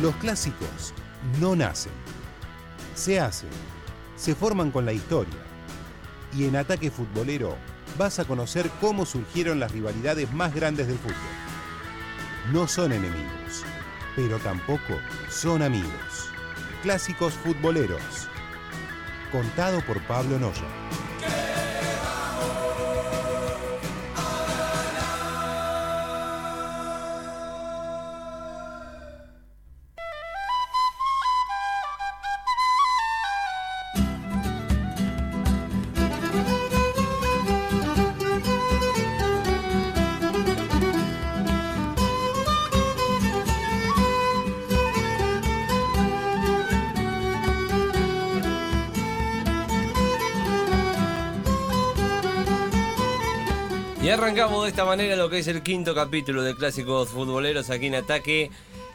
Los clásicos no nacen, se hacen, se forman con la historia. Y en Ataque Futbolero vas a conocer cómo surgieron las rivalidades más grandes del fútbol. No son enemigos, pero tampoco son amigos. Clásicos futboleros. Contado por Pablo Noya. Y arrancamos de esta manera lo que es el quinto capítulo de Clásicos Futboleros aquí en Ataque.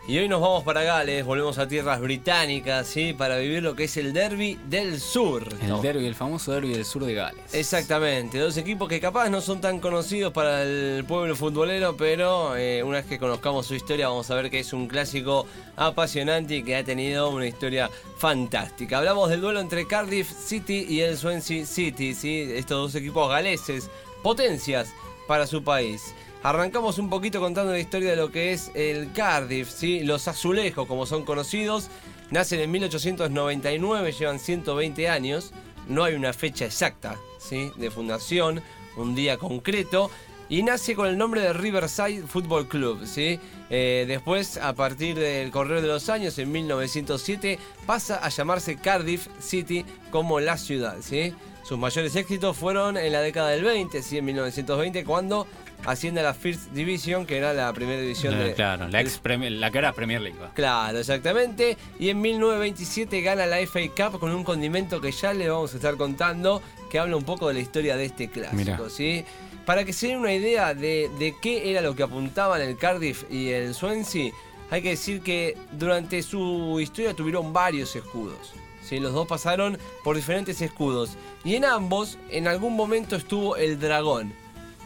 Y hoy nos vamos para Gales, volvemos a tierras británicas, ¿sí? Para vivir lo que es el Derby del Sur. El ¿no? derby, el famoso derby del sur de Gales. Exactamente, dos equipos que capaz no son tan conocidos para el pueblo futbolero, pero eh, una vez que conozcamos su historia vamos a ver que es un clásico apasionante y que ha tenido una historia fantástica. Hablamos del duelo entre Cardiff City y el Swansea City, ¿sí? estos dos equipos galeses, potencias para su país. Arrancamos un poquito contando la historia de lo que es el Cardiff, ¿sí? los azulejos como son conocidos. Nacen en 1899, llevan 120 años. No hay una fecha exacta ¿sí? de fundación, un día concreto. Y nace con el nombre de Riverside Football Club. ¿sí? Eh, después, a partir del correr de los años, en 1907, pasa a llamarse Cardiff City como la ciudad. ¿sí? Sus mayores éxitos fueron en la década del 20, ¿sí? en 1920, cuando asciende a la First Division, que era la primera división de, claro, la, ex Premier- la que era Premier League. Claro, exactamente. Y en 1927 gana la FA Cup con un condimento que ya le vamos a estar contando, que habla un poco de la historia de este clásico, Mirá. ¿sí? Para que se den una idea de, de qué era lo que apuntaban el Cardiff y el Swansea, hay que decir que durante su historia tuvieron varios escudos. ¿Sí? Los dos pasaron por diferentes escudos. Y en ambos, en algún momento estuvo el dragón,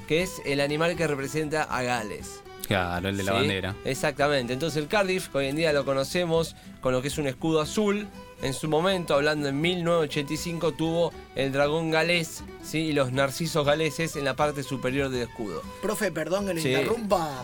que es el animal que representa a Gales. Claro, el de la Sí, bandera. Exactamente. Entonces el Cardiff, que hoy en día lo conocemos con lo que es un escudo azul, en su momento, hablando en 1985, tuvo el dragón galés ¿sí? y los narcisos galeses en la parte superior del escudo. Profe, perdón que lo Sí. interrumpa.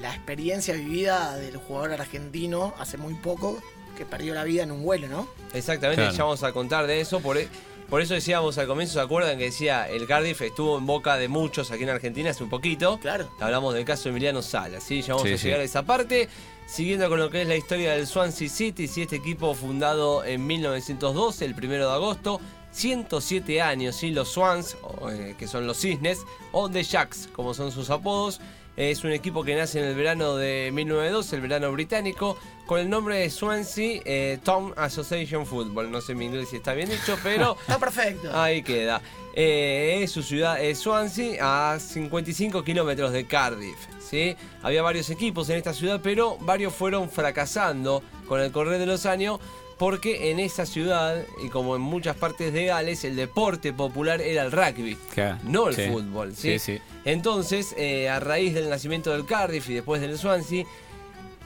La experiencia vivida del jugador argentino hace muy poco que perdió la vida en un vuelo, ¿no? Exactamente, Claro. ya vamos a contar de eso. Por, e- por eso decíamos al comienzo, ¿se acuerdan que decía el Cardiff estuvo en boca de muchos aquí en Argentina hace un poquito? Claro. Hablamos del caso de Emiliano Sala, ¿sí? Ya vamos Sí, a sí. llegar a esa parte. Siguiendo con lo que es la historia del Swansea City, ¿sí? este equipo fundado en 1912, el primero de agosto, 107 años, ¿sí? los Swans, eh, que son los cisnes, o The Jacks, como son sus apodos. Es un equipo que nace en el verano de 1912, el verano británico, con el nombre de Swansea eh, Town Association Football. No sé mi inglés si está bien dicho, pero Está perfecto. Ahí queda. Eh, su ciudad es Swansea, a 55 kilómetros de Cardiff. ¿sí? Había varios equipos en esta ciudad, pero varios fueron fracasando con el correr de los años. Porque en esa ciudad, y como en muchas partes de Gales, el deporte popular era el rugby, Claro, no el sí. fútbol. ¿sí? Entonces, eh, a raíz del nacimiento del Cardiff y después del Swansea,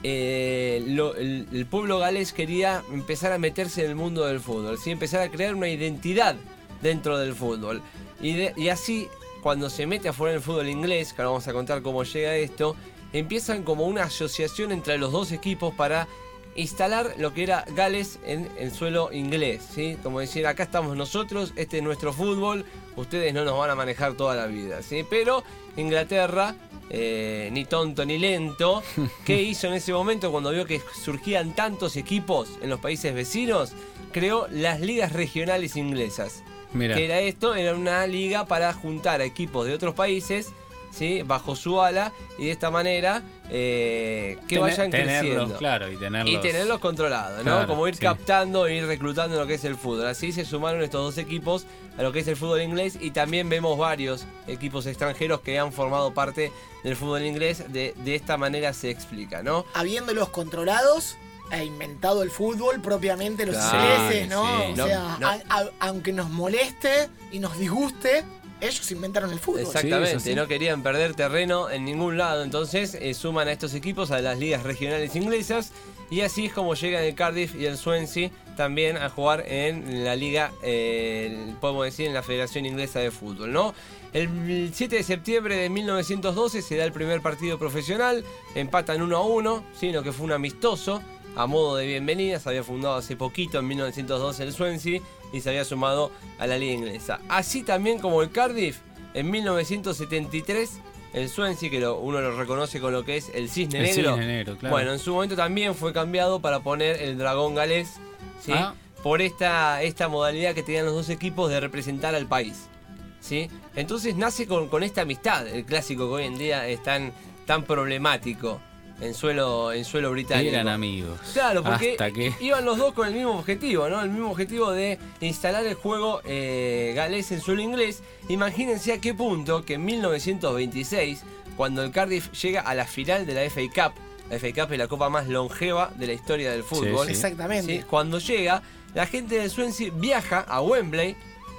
eh, lo- el, el pueblo galés quería empezar a meterse en el mundo del fútbol, ¿sí? empezar a crear una identidad dentro del fútbol. Y, de- y así, cuando se mete afuera del fútbol inglés, que ahora vamos a contar cómo llega esto, empiezan como una asociación entre los dos equipos para instalar lo que era Gales en el suelo inglés, ¿sí? Como decir, acá estamos nosotros, este es nuestro fútbol, ustedes no nos van a manejar toda la vida, ¿sí? Pero Inglaterra, eh, ni tonto ni lento, ¿qué hizo en ese momento cuando vio que surgían tantos equipos en los países vecinos? Creó las ligas regionales inglesas. Mira. Que era esto, era una liga para juntar a equipos de otros países, ¿sí? Bajo su ala, y de esta manera eh, que Tener- vayan tenerlos, creciendo. Claro, y tenerlos. Y tenerlos controlados, ¿no? Claro, Como ir sí. captando e ir reclutando lo que es el fútbol. Así se sumaron estos dos equipos a lo que es el fútbol inglés y también vemos varios equipos extranjeros que han formado parte del fútbol inglés. De, de esta manera se explica, ¿no? Habiéndolos controlados e inventado el fútbol propiamente los Claro, ingleses, ¿no? sí. O No, sea, no. a- a- aunque nos moleste y nos disguste, ellos inventaron el fútbol. Exactamente, Sí, eso sí. no querían perder terreno en ningún lado, entonces eh, suman a estos equipos a las ligas regionales inglesas y así es como llegan el Cardiff y el Swansea también a jugar en la liga, eh, podemos decir, en la Federación Inglesa de Fútbol, ¿no? El 7 de septiembre de 1912 se da el primer partido profesional, empatan 1 a 1, sino que fue un amistoso a modo de bienvenida, se había fundado hace poquito en 1912 el Swansea y se había sumado a la liga inglesa. Así también como el Cardiff, en 1973 el Swansea, que lo- uno lo reconoce con lo que es el cisne El negro. cisne negro, claro. Bueno, en su momento también fue cambiado para poner el dragón galés, ¿sí? Ah. por esta, esta modalidad que tenían los dos equipos de representar al país. ¿sí? Entonces nace con, con esta amistad, el clásico que hoy en día es tan, tan problemático en suelo, en suelo británico. Eran amigos. Claro, porque Hasta que. iban los dos con el mismo objetivo, ¿no? El mismo objetivo de instalar el juego eh, galés en suelo inglés. Imagínense a qué punto que en 1926, cuando el Cardiff llega a la final de la FA Cup, la FA Cup es la copa más longeva de la historia del fútbol. sí. Exactamente. ¿sí? Cuando llega, la gente del Swansea viaja a Wembley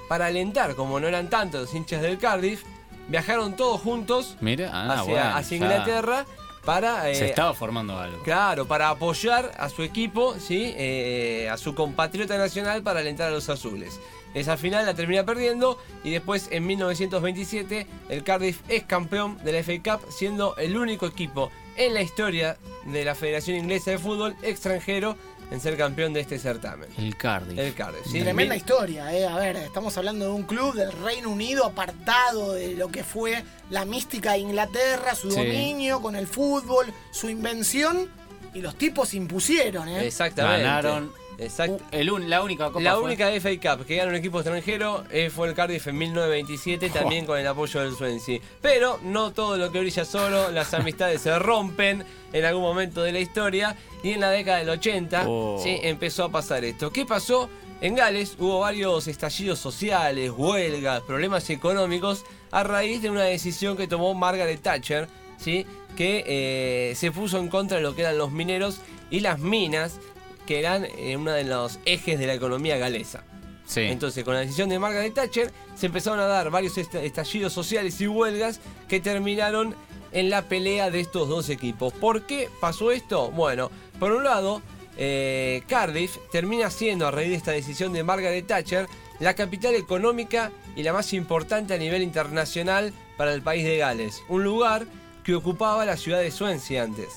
para alentar, como no eran tantos los hinchas del Cardiff, viajaron todos juntos Mira, ah, hacia, bueno, hacia ya Para... Se eh, estaba formando algo. Claro, para apoyar a su equipo, ¿sí? Eh, a su compatriota nacional para alentar a los azules. Esa final la termina perdiendo y después en 1927 el Cardiff es campeón de la FA Cup, siendo el único equipo en la historia de la Federación Inglesa de Fútbol extranjero en ser campeón de este certamen. El Cardiff. El Cardiff. ¿sí? Tremenda historia, eh. A ver, estamos hablando de un club del Reino Unido apartado de lo que fue la mística de Inglaterra, su Sí. dominio con el fútbol, su invención, y los tipos impusieron, eh. Exactamente. Ganaron. Exacto. El un- la única copa La fue- única FA Cup que gana un equipo extranjero eh, fue el Cardiff en 1927, también con el apoyo del Swansea. Pero no todo lo que brilla solo, las amistades se rompen en algún momento de la historia y en la década del 80 Oh. sí, empezó a pasar esto. ¿Qué pasó? En Gales hubo varios estallidos sociales, huelgas, problemas económicos a raíz de una decisión que tomó Margaret Thatcher, ¿sí? que eh, se puso en contra de lo que eran los mineros y las minas, que eran eh, uno de los ejes de la economía galesa. Sí. Entonces, con la decisión de Margaret Thatcher, se empezaron a dar varios est- estallidos sociales y huelgas que terminaron en la pelea de estos dos equipos. ¿Por qué pasó esto? Bueno, por un lado, eh, Cardiff termina siendo, a raíz de esta decisión de Margaret Thatcher, la capital económica y la más importante a nivel internacional para el país de Gales. Un lugar que ocupaba la ciudad de Swansea antes.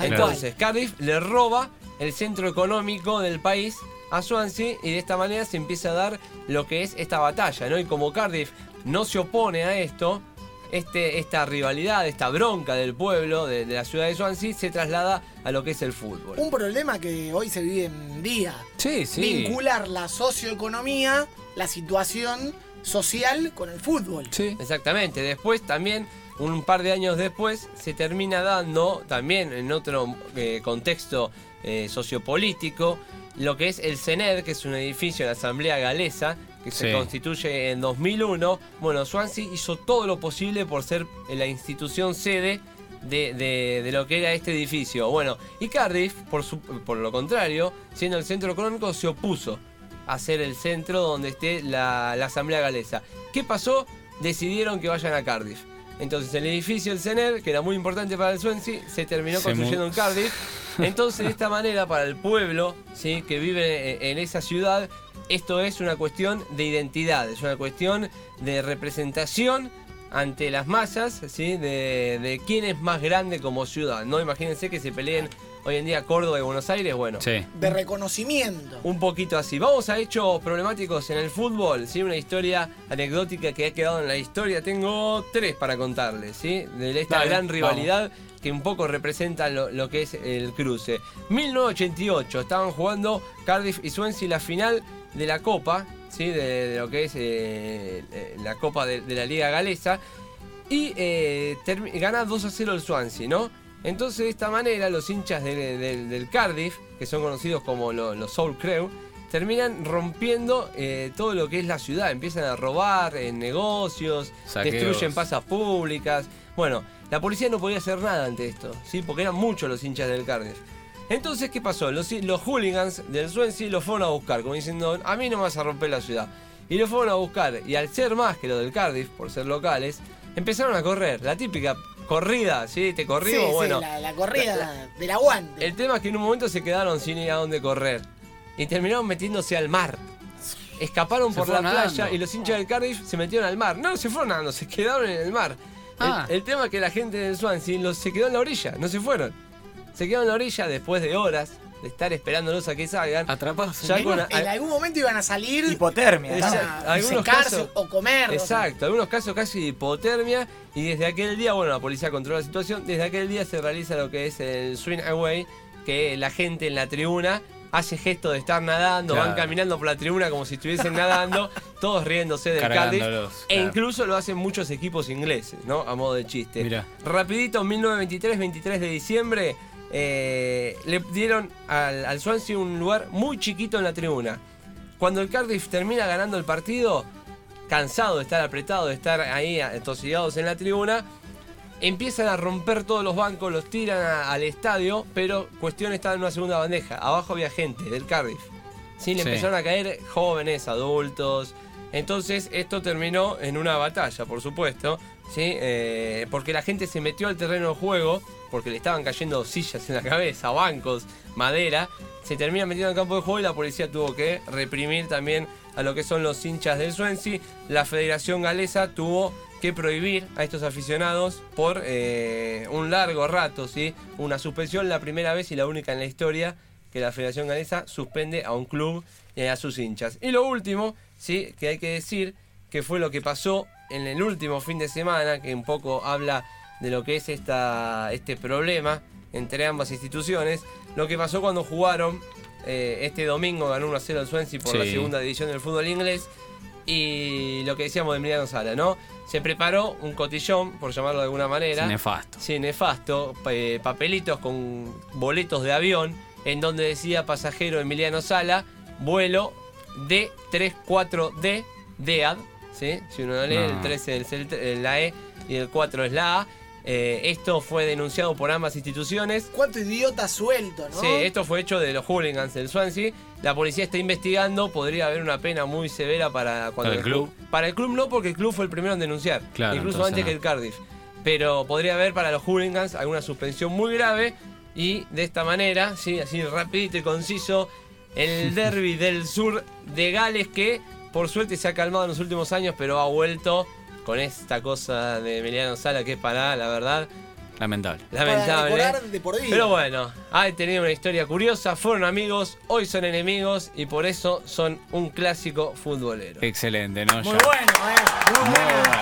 Entonces, Cardiff le roba el centro económico del país a Swansea y de esta manera se empieza a dar lo que es esta batalla, ¿no? Y como Cardiff no se opone a esto, este, esta rivalidad, esta bronca del pueblo, de, de la ciudad de Swansea, se traslada a lo que es el fútbol. Un problema que hoy se vive en día. Sí, sí. Vincular la socioeconomía, la situación social con el fútbol. Sí. Exactamente. Después también, un par de años después, se termina dando, también en otro eh, contexto eh, sociopolítico, lo que es el CENED, que es un edificio de la Asamblea Galesa, que se constituye en 2001. Bueno, Swansea hizo todo lo posible por ser la institución sede de, de- de lo que era este edificio. Bueno, y Cardiff, por, su- por lo contrario, siendo el centro económico, se opuso a ser el centro donde esté la, la Asamblea Galesa. ¿Qué pasó? Decidieron que vayan a Cardiff. Entonces el edificio del CENER, que era muy importante para el Swansea, se terminó Se construyendo en Cardiff. Entonces de esta manera para el pueblo ¿sí? que vive en- en esa ciudad, esto es una cuestión de identidad, es una cuestión de representación ante las masas, ¿sí? de, de quién es más grande como ciudad. No imagínense que se peleen hoy en día Córdoba y Buenos Aires, bueno. Sí. De reconocimiento. Un poquito así. Vamos a hechos problemáticos en el fútbol, ¿sí? Una historia anecdótica que ha quedado en la historia. Tengo tres para contarles, ¿sí? De esta Dale, gran vamos. rivalidad que un poco representa lo, lo que es el cruce. 1988, estaban jugando Cardiff y Swansea la final de la Copa, ¿sí? De, de lo que es eh, eh, la Copa de, de la Liga Galesa. Y eh, gana 2 a 0 el Swansea, ¿no? Entonces, de esta manera, los hinchas de- de- del Cardiff, que son conocidos como lo- los Soul Crew, terminan rompiendo eh, todo lo que es la ciudad. Empiezan a robar en negocios, Saqueos. destruyen pasas públicas. Bueno, la policía no podía hacer nada ante esto, ¿sí? Porque eran muchos los hinchas del Cardiff. Entonces, ¿qué pasó? Los, los hooligans del Swansea los fueron a buscar, como diciendo, a mí no me vas a romper la ciudad. y lo fueron a buscar. Y al ser más que lo del Cardiff, por ser locales, empezaron a correr. La típica corrida, ¿sí? Te corrimos, sí, bueno. la, la corrida del aguante. El tema es que en un momento se quedaron sin ir a dónde correr. Y terminaron metiéndose al mar. Escaparon Se por la playa y los hinchas del Cardiff se metieron al mar. No, se fueron nadando, se quedaron en el mar. El- Ah. El, tema es que la gente del Swansea los, se quedó en la orilla, no se fueron. Se quedaron en la orilla después de horas de estar esperándolos a que salgan. Atrapados. Ya en con algún momento iban a salir Hipotermia. Exacto. Algunos secarse casos- o comer. o sea. Exacto, algunos casos casi de hipotermia y desde aquel día, bueno, la policía controla la situación, desde aquel día se realiza lo que es el swing away, que la gente en la tribuna hace gesto de estar nadando, van Claro. caminando por la tribuna como si estuviesen nadando, todos riéndose del Cardiff. Cargándolos, E claro. incluso lo hacen muchos equipos ingleses, ¿no? A modo de chiste. Mirá. Rapidito, 1923, 23 de diciembre, eh, le dieron al, al Swansea un lugar muy chiquito en la tribuna. Cuando el Cardiff termina ganando el partido, cansado de estar apretado, de estar ahí atosigados en la tribuna, empiezan a romper todos los bancos, los tiran a- al estadio, pero cuestión está en una segunda bandeja. Abajo había gente del Cardiff. Sí, le Sí. empezaron a caer jóvenes, adultos. Entonces esto terminó en una batalla, por supuesto, ¿sí? Eh, porque la gente se metió al terreno de juego, porque le estaban cayendo sillas en la cabeza, bancos, madera. Se termina metiendo al campo de juego y la policía tuvo que reprimir también a lo que son los hinchas del Swansea. La Federación Galesa tuvo que prohibir a estos aficionados por eh, un largo rato, ¿sí? Una suspensión, la primera vez y la única en la historia que la Federación Galesa suspende a un club y a sus hinchas. Y lo último, sí, que hay que decir que fue lo que pasó en el último fin de semana, que un poco habla de lo que es esta, este problema entre ambas instituciones. Lo que pasó cuando jugaron eh, este domingo, ganó 1 a 0 el Swansea por la segunda división del fútbol inglés. Y lo que decíamos de Emiliano Sala, ¿no? Se preparó un cotillón, por llamarlo de alguna manera. Nefasto. Sí, nefasto. eh, papelitos con boletos de avión en donde decía pasajero Emiliano Sala, vuelo D34D, DEAD. ¿Sí? Si uno no lee, No. el 13 es el- el- la E y el 4 es la A. Eh, esto fue denunciado por ambas instituciones. Cuánto idiota suelto, ¿no? Sí, esto fue hecho de los hooligans del Swansea. La policía está investigando, podría haber una pena muy severa para cuando ¿Para el club? Para el club no, porque el club fue el primero en denunciar, Claro, incluso entonces antes no. que el Cardiff. Pero podría haber para los hooligans alguna suspensión muy grave y de esta manera, sí, así rapidito y conciso, el derby del sur de Gales que por suerte se ha calmado en los últimos años, pero ha vuelto con esta cosa de Emiliano Sala que es para, la verdad, Lamentable. Lamentable. de por vida. Pero bueno, han tenido una historia curiosa, fueron amigos, hoy son enemigos y por eso son un clásico futbolero. Excelente, ¿no? Muy Ya. bueno, ¿eh? Muy Muy bueno. bueno.